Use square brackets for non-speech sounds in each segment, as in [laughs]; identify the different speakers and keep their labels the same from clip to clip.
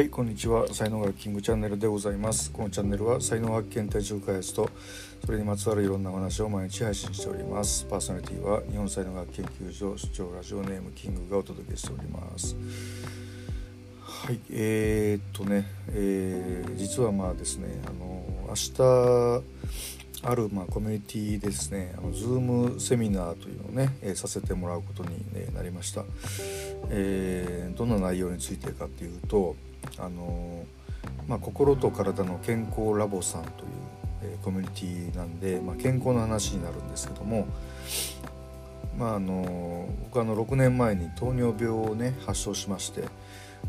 Speaker 1: はいこんにちは。才能学キングチャンネルでございます。このチャンネルは才能発見転職開発とそれにまつわるいろんなお話を毎日配信しております。パーソナリティは日本才能学研究所主張ラジオネームキングがお届けしております。はいえー、っとね、えー、実はまあですねあの明日あるまあコミュニティですね。あの Zoom セミナーというのをね、えー、させてもらうことに、ね、なりました、えー、どんな内容についてかっていうとあのまあ、心と体の健康ラボさんという、えー、コミュニティなんで、まあ、健康の話になるんですけども、まあ、あの僕あの6年前に糖尿病をね発症しまして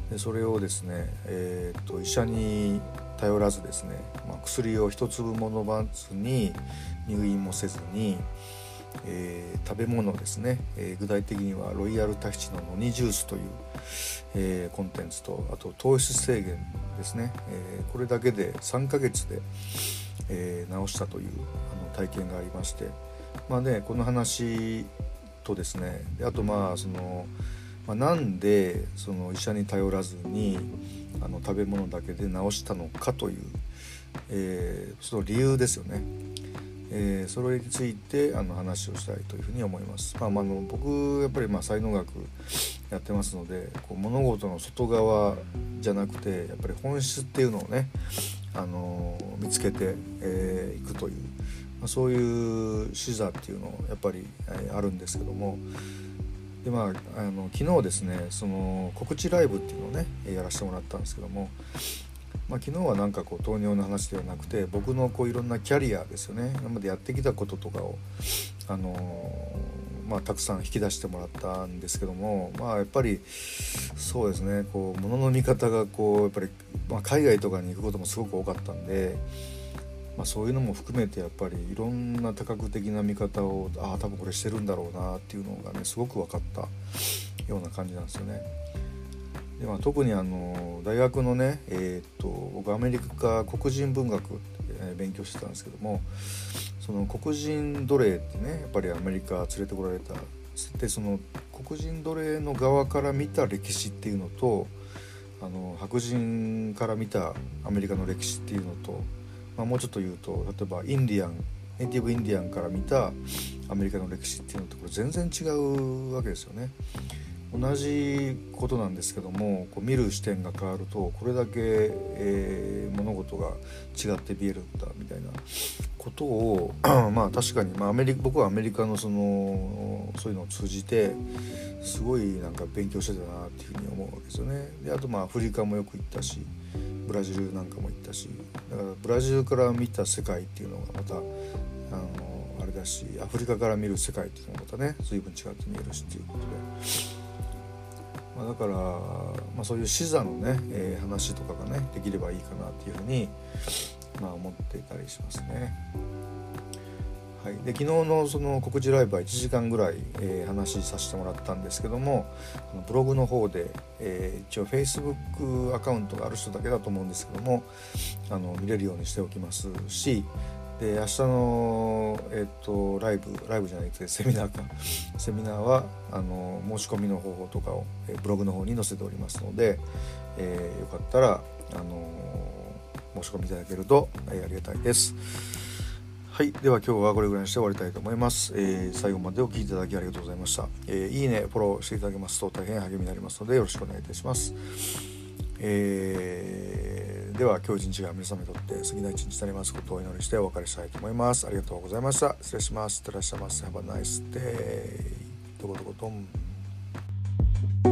Speaker 1: でそれをですね、えーと、医者に頼らずですね、まあ、薬を一粒も飲まずに入院もせずに、えー、食べ物ですね、えー、具体的にはロイヤルタヒチのノニジュースという、えー、コンテンツとあと糖質制限ですね、えこれだけで3ヶ月で、え治したというあの体験がありましてまあねこの話とですねあとまあその、まあ、なんでその医者に頼らずにあの食べ物だけで治したのかという、えその理由ですよね。えー、それについてあの話をしたいというふうに思います。まあ、まあの僕やっぱりまあ才能学やってますのでこう物事の外側じゃなくてやっぱり本質っていうのをね、あのー、見つけてい、えー、くという、まあ、そういう視座っていうのやっぱり、えー、あるんですけどもでまああの昨日ですねその告知ライブっていうのをねやらせてもらったんですけどもまあ、昨日はなんかこう糖尿の話ではなくて僕のこういろんなキャリアですよね今までやってきたこととかを、あの、まあ、たくさん引き出してもらったんですけども、まあ、やっぱりそうですねこう物の見方がこうやっぱり、まあ、海外とかに行くこともすごく多かったんで。まあ、そういうのも含めてやっぱりいろんな多角的な見方をああ多分これしてるんだろうなっていうのがねすごく分かったような感じなんですよね。でまあ、特にあの大学のね、えー、っと僕アメリカ黒人文学、え、勉強してたんですけどもその黒人奴隷ってねやっぱりアメリカ連れてこられたでその黒人奴隷の側から見た歴史っていうのとあの白人から見たアメリカの歴史っていうのと、まあ、もうちょっと言うと例えばインディアンネイティブインディアンから見たアメリカの歴史っていうのとこれ全然違うわけですよね。同じことなんですけどもこう見る視点が変わるとこれだけ、えー、物事が違って見えるんだみたいなことを [clears throat] まあ確かに、まあ、アメリ僕はアメリカのそのそういうのを通じてすごいなんか勉強してたなっていうふうに思うわけですよね。であとまあアフリカもよく行ったしブラジルなんかも行ったしだからブラジルから見た世界っていうのがまたあのあれだしアフリカから見る世界っていうのがまたね随分違って見えるしっていうことで。まあ、だから、まあ、そういう視座のね、えー、話とかがねできればいいかなっていうふうに、まあ、思っていたりしますね。はい、で昨日のその告知ライブは1時間ぐらい、えー、話させてもらったんですけどもブログの方で、えー、一応 Facebook アカウントがある人だけだと思うんですけどもあの見れるようにしておきますしで明日の、えっと、ライブライブじゃなくてセミナーか [laughs] セミナーはあの申し込みの方法とかを、えブログの方に載せておりますので、えー、よかったら、あの申し込みいただけると、え、ありがたいです。はい。では今日はこれぐらいにして終わりたいと思います。えー、最後までお聴きいただきありがとうございました。えー、いいね、フォローしていただけますと大変励みになりますのでよろしくお願いいたします。えー、では今日一日が皆様にとって過ぎない一日になりますことをお祈りしてお別れしたいと思います。ありがとうございました。失礼します。いってらっしゃいませ。Have a nice day. どこどこどん。